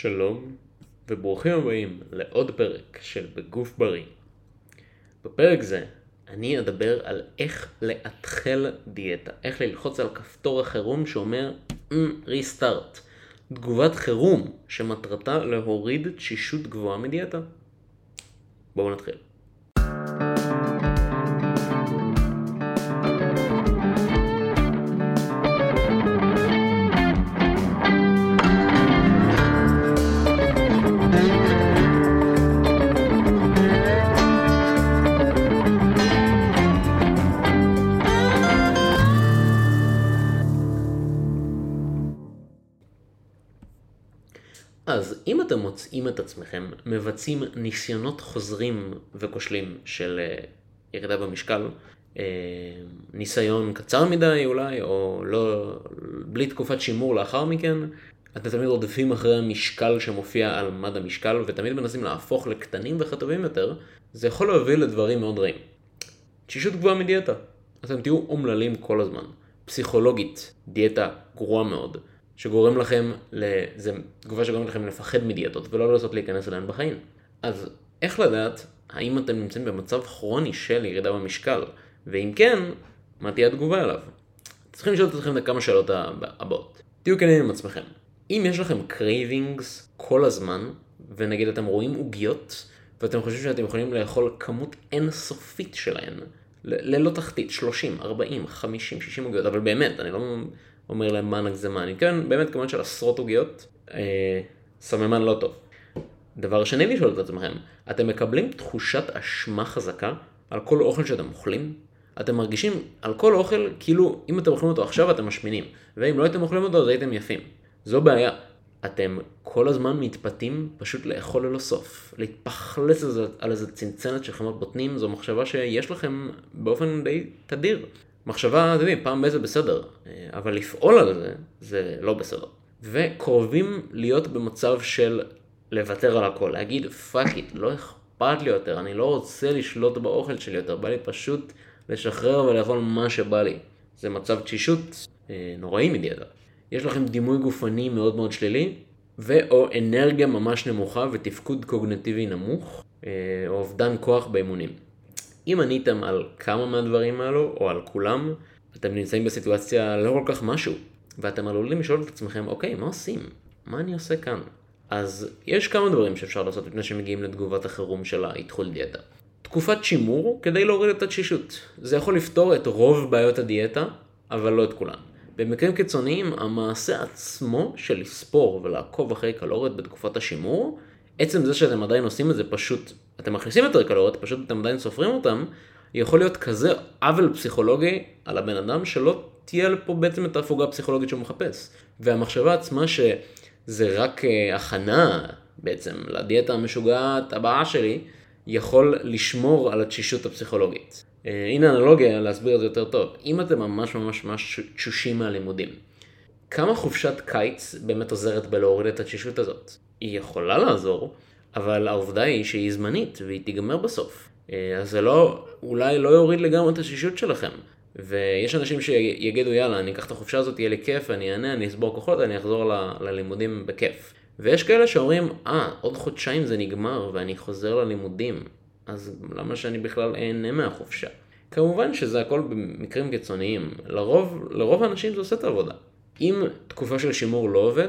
שלום וברוכים הבאים לעוד פרק של בגוף בריא. בפרק זה אני אדבר על איך לאתחל דיאטה, איך ללחוץ על כפתור החירום שאומר ריסטארט, mm, תגובת חירום שמטרתה להוריד תשישות גבוהה מדיאטה. בואו נתחיל. אתם מוצאים את עצמכם מבצעים ניסיונות חוזרים וכושלים של אה, ירידה במשקל, אה, ניסיון קצר מדי אולי, או לא, בלי תקופת שימור לאחר מכן, אתם תמיד רודפים אחרי המשקל שמופיע על מד המשקל, ותמיד מנסים להפוך לקטנים וחטובים יותר, זה יכול להוביל לדברים מאוד רעים. תשישות גבוהה מדיאטה. אתם תהיו אומללים כל הזמן. פסיכולוגית, דיאטה גרועה מאוד. שגורם לכם, זה תגובה שגורמת לכם לפחד מדיאטות ולא לנסות להיכנס אליהן בחיים. אז איך לדעת האם אתם נמצאים במצב כרוני של ירידה במשקל, ואם כן, מה תהיה התגובה אליו? צריכים לשאול את עצמכם את כמה שאלות הבאות. תהיו כנים עם עצמכם. אם יש לכם cravings כל הזמן, ונגיד אתם רואים עוגיות, ואתם חושבים שאתם יכולים לאכול כמות אינסופית שלהן, ללא תחתית, 30, 40, 50, 60 עוגיות, אבל באמת, אני לא אומר להם מה נגזמה. אני כן, באמת כמובן של עשרות עוגיות, אה, סממן לא טוב. דבר שני לשאול את עצמכם, אתם מקבלים תחושת אשמה חזקה על כל אוכל שאתם אוכלים? אתם מרגישים על כל אוכל כאילו אם אתם אוכלים אותו עכשיו אתם משמינים, ואם לא הייתם אוכלים אותו אז הייתם יפים. זו בעיה. אתם כל הזמן מתפתים פשוט לאכול ללא סוף. להתפחלס על איזה צנצנת של חמאת בוטנים זו מחשבה שיש לכם באופן די תדיר. מחשבה, אתם יודעים, פעם באיזה בסדר, אה, אבל לפעול על זה, זה לא בסדר. וקרובים להיות במצב של לוותר על הכל, להגיד fuck it, לא אכפת לי יותר, אני לא רוצה לשלוט באוכל שלי יותר, בא לי פשוט לשחרר ולאכול מה שבא לי. זה מצב תשישות אה, נוראי מדיאטה. יש לכם דימוי גופני מאוד מאוד שלילי, ו/או אנרגיה ממש נמוכה ותפקוד קוגנטיבי נמוך, אה, או אובדן כוח באימונים. אם עניתם על כמה מהדברים האלו, או על כולם, אתם נמצאים בסיטואציה לא כל כך משהו, ואתם עלולים לשאול את עצמכם, אוקיי, מה עושים? מה אני עושה כאן? אז יש כמה דברים שאפשר לעשות לפני שמגיעים לתגובת החירום של האיתחול דיאטה. תקופת שימור כדי להוריד את התשישות. זה יכול לפתור את רוב בעיות הדיאטה, אבל לא את כולן. במקרים קיצוניים, המעשה עצמו של לספור ולעקוב אחרי קלוריות בתקופת השימור, עצם זה שאתם עדיין עושים את זה פשוט אתם מכניסים יותר קלוריות, פשוט אתם עדיין סופרים אותם, יכול להיות כזה עוול פסיכולוגי על הבן אדם שלא תהיה פה בעצם את ההפוגה הפסיכולוגית שהוא מחפש. והמחשבה עצמה שזה רק אה, הכנה בעצם לדיאטה המשוגעת הבאה שלי, יכול לשמור על התשישות הפסיכולוגית. אה, הנה אנלוגיה להסביר את זה יותר טוב. אם אתם ממש ממש ממש תשושים מהלימודים, כמה חופשת קיץ באמת עוזרת בלהוריד את התשישות הזאת? היא יכולה לעזור, אבל העובדה היא שהיא זמנית והיא תיגמר בסוף. אה, אז זה לא, אולי לא יוריד לגמרי את השישות שלכם. ויש אנשים שיגידו יאללה אני אקח את החופשה הזאת יהיה לי כיף אני אענה אני אסבור כוחות אני אחזור ל, ללימודים בכיף. ויש כאלה שאומרים אה עוד חודשיים זה נגמר ואני חוזר ללימודים אז למה שאני בכלל אהנה מהחופשה. כמובן שזה הכל במקרים קיצוניים לרוב, לרוב האנשים זה עושה את העבודה. אם תקופה של שימור לא עובד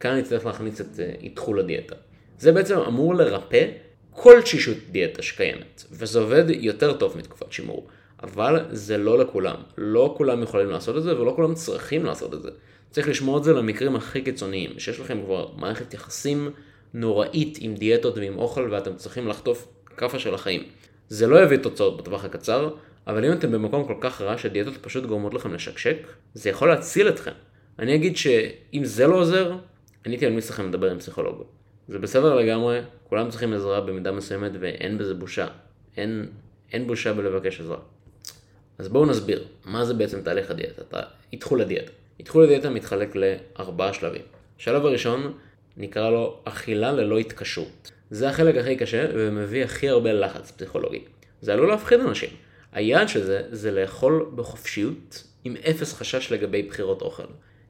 כאן נצטרך להכניס את איתחול אה, הדיאטה. זה בעצם אמור לרפא כל תשישות דיאטה שקיימת, וזה עובד יותר טוב מתקופת שימור. אבל זה לא לכולם. לא כולם יכולים לעשות את זה, ולא כולם צריכים לעשות את זה. צריך לשמור את זה למקרים הכי קיצוניים, שיש לכם כבר מערכת יחסים נוראית עם דיאטות ועם אוכל, ואתם צריכים לחטוף כאפה של החיים. זה לא יביא תוצאות בטווח הקצר, אבל אם אתם במקום כל כך רע שדיאטות פשוט גורמות לכם לשקשק, זה יכול להציל אתכם. אני אגיד שאם זה לא עוזר, אני הייתי ממליץ לכם לדבר עם פסיכולוג. זה בסדר לגמרי, כולם צריכים עזרה במידה מסוימת ואין בזה בושה. אין, אין בושה בלבקש עזרה. אז בואו נסביר, מה זה בעצם תהליך הדיאטה, איתחול הדיאטה. איתחול הדיאטה מתחלק לארבעה שלבים. השלב הראשון נקרא לו אכילה ללא התקשרות. זה החלק הכי קשה ומביא הכי הרבה לחץ פסיכולוגי. זה עלול להפחיד אנשים. היעד של זה זה לאכול בחופשיות עם אפס חשש לגבי בחירות אוכל.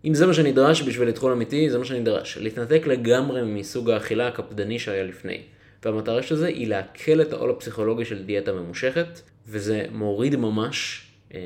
אם זה מה שנדרש בשביל לדחול אמיתי, זה מה שנדרש. להתנתק לגמרי מסוג האכילה הקפדני שהיה לפני. והמטרה של זה היא להקל את העול הפסיכולוגי של דיאטה ממושכת, וזה מוריד ממש אה,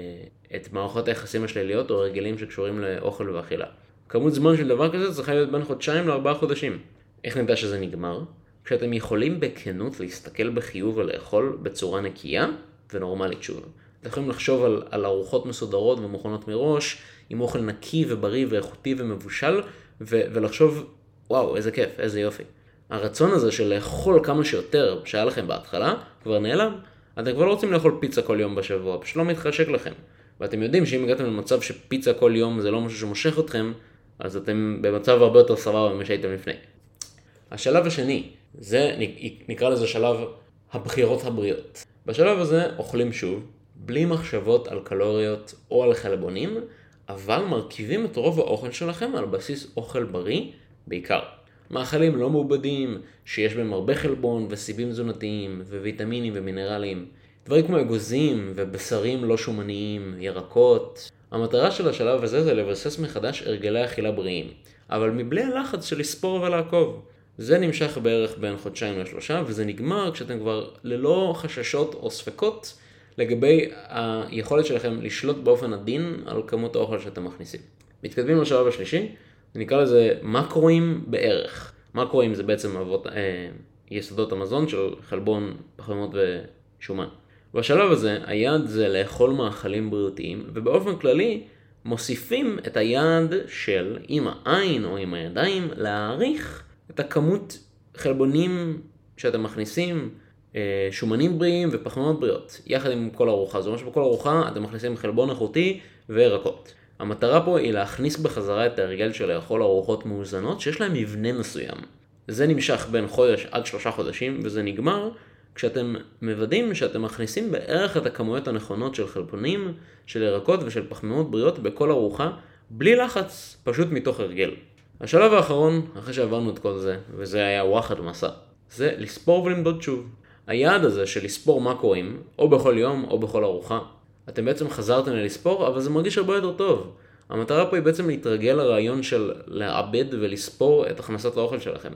את מערכות היחסים השליליות או הרגלים שקשורים לאוכל ואכילה. כמות זמן של דבר כזה צריכה להיות בין חודשיים לארבעה חודשים. איך נדע שזה נגמר? כשאתם יכולים בכנות להסתכל בחיוב ולאכול בצורה נקייה ונורמלית שוב. אתם יכולים לחשוב על, על ארוחות מסודרות ומוכנות מראש, עם אוכל נקי ובריא ואיכותי ומבושל, ו, ולחשוב, וואו, איזה כיף, איזה יופי. הרצון הזה של לאכול כמה שיותר, שהיה לכם בהתחלה, כבר נעלם. אתם כבר לא רוצים לאכול פיצה כל יום בשבוע, פשוט לא מתחשק לכם. ואתם יודעים שאם הגעתם למצב שפיצה כל יום זה לא משהו שמושך אתכם, אז אתם במצב הרבה יותר סבבה ממה שהייתם לפני. השלב השני, זה נקרא לזה שלב הבחירות הבריאות. בשלב הזה אוכלים שוב, בלי מחשבות על קלוריות או על חלבונים, אבל מרכיבים את רוב האוכל שלכם על בסיס אוכל בריא בעיקר. מאכלים לא מעובדים, שיש בהם הרבה חלבון וסיבים תזונתיים וויטמינים ומינרלים. דברים כמו אגוזים ובשרים לא שומניים, ירקות. המטרה של השלב הזה זה לבסס מחדש הרגלי אכילה בריאים, אבל מבלי הלחץ של לספור ולעקוב. זה נמשך בערך בין חודשיים לשלושה, וזה נגמר כשאתם כבר ללא חששות או ספקות לגבי היכולת שלכם לשלוט באופן עדין על כמות האוכל שאתם מכניסים. מתקדמים לשלב השלישי, נקרא לזה מקרואים בערך. מקרואים זה בעצם אבות, אה, יסודות המזון של חלבון, פחמימות ושומן. בשלב הזה היעד זה לאכול מאכלים בריאותיים, ובאופן כללי מוסיפים את היעד של עם העין או עם הידיים להעריך את הכמות חלבונים שאתם מכניסים, שומנים בריאים ופחמימות בריאות, יחד עם כל ארוחה. זאת אומרת שבכל ארוחה אתם מכניסים חלבון איכותי וירקות. המטרה פה היא להכניס בחזרה את ההרגל של לאכול ארוחות מאוזנות שיש להם מבנה מסוים. זה נמשך בין חודש עד שלושה חודשים וזה נגמר כשאתם מוודאים שאתם מכניסים בערך את הכמויות הנכונות של חלבונים, של ירקות ושל פחמימות בריאות בכל ארוחה, בלי לחץ, פשוט מתוך הרגל. השלב האחרון, אחרי שעברנו את כל זה, וזה היה וואחד מסע, זה לספור ולמדוד שוב. היעד הזה של לספור מה קוראים, או בכל יום או בכל ארוחה, אתם בעצם חזרתם ללספור, אבל זה מרגיש הרבה יותר טוב. המטרה פה היא בעצם להתרגל לרעיון של לעבד ולספור את הכנסות האוכל שלכם.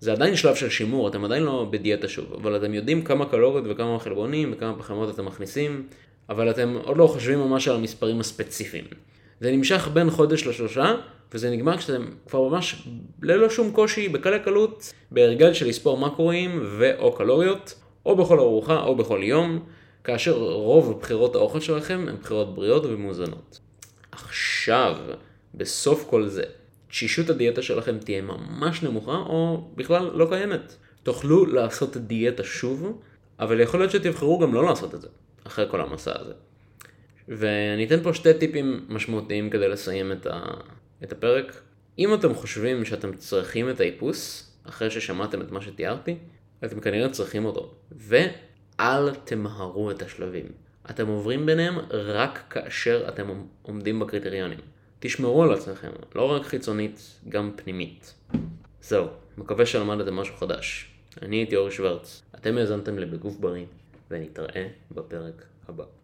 זה עדיין שלב של שימור, אתם עדיין לא בדיאטה שוב, אבל אתם יודעים כמה קלוריות וכמה חלבונים וכמה פחמות אתם מכניסים, אבל אתם עוד לא חושבים ממש על המספרים הספציפיים. זה נמשך בין חודש לשלושה, וזה נגמר כשאתם כבר ממש ללא שום קושי, בקלי קלות, בהרגל של לספור מקרואים ו/או קלוריות, או בכל ארוחה או בכל יום, כאשר רוב בחירות האוכל שלכם הן בחירות בריאות ומאוזנות. עכשיו, בסוף כל זה, תשישות הדיאטה שלכם תהיה ממש נמוכה או בכלל לא קיימת. תוכלו לעשות דיאטה שוב, אבל יכול להיות שתבחרו גם לא לעשות את זה, אחרי כל המסע הזה. ואני אתן פה שתי טיפים משמעותיים כדי לסיים את, ה... את הפרק. אם אתם חושבים שאתם צריכים את האיפוס, אחרי ששמעתם את מה שתיארתי, אתם כנראה צריכים אותו. ואל תמהרו את השלבים. אתם עוברים ביניהם רק כאשר אתם עומדים בקריטריונים. תשמרו על עצמכם, לא רק חיצונית, גם פנימית. זהו, מקווה שלמדתם משהו חדש. אני הייתי אורי שוורץ, אתם האזנתם לבגוף בריא, ונתראה בפרק הבא.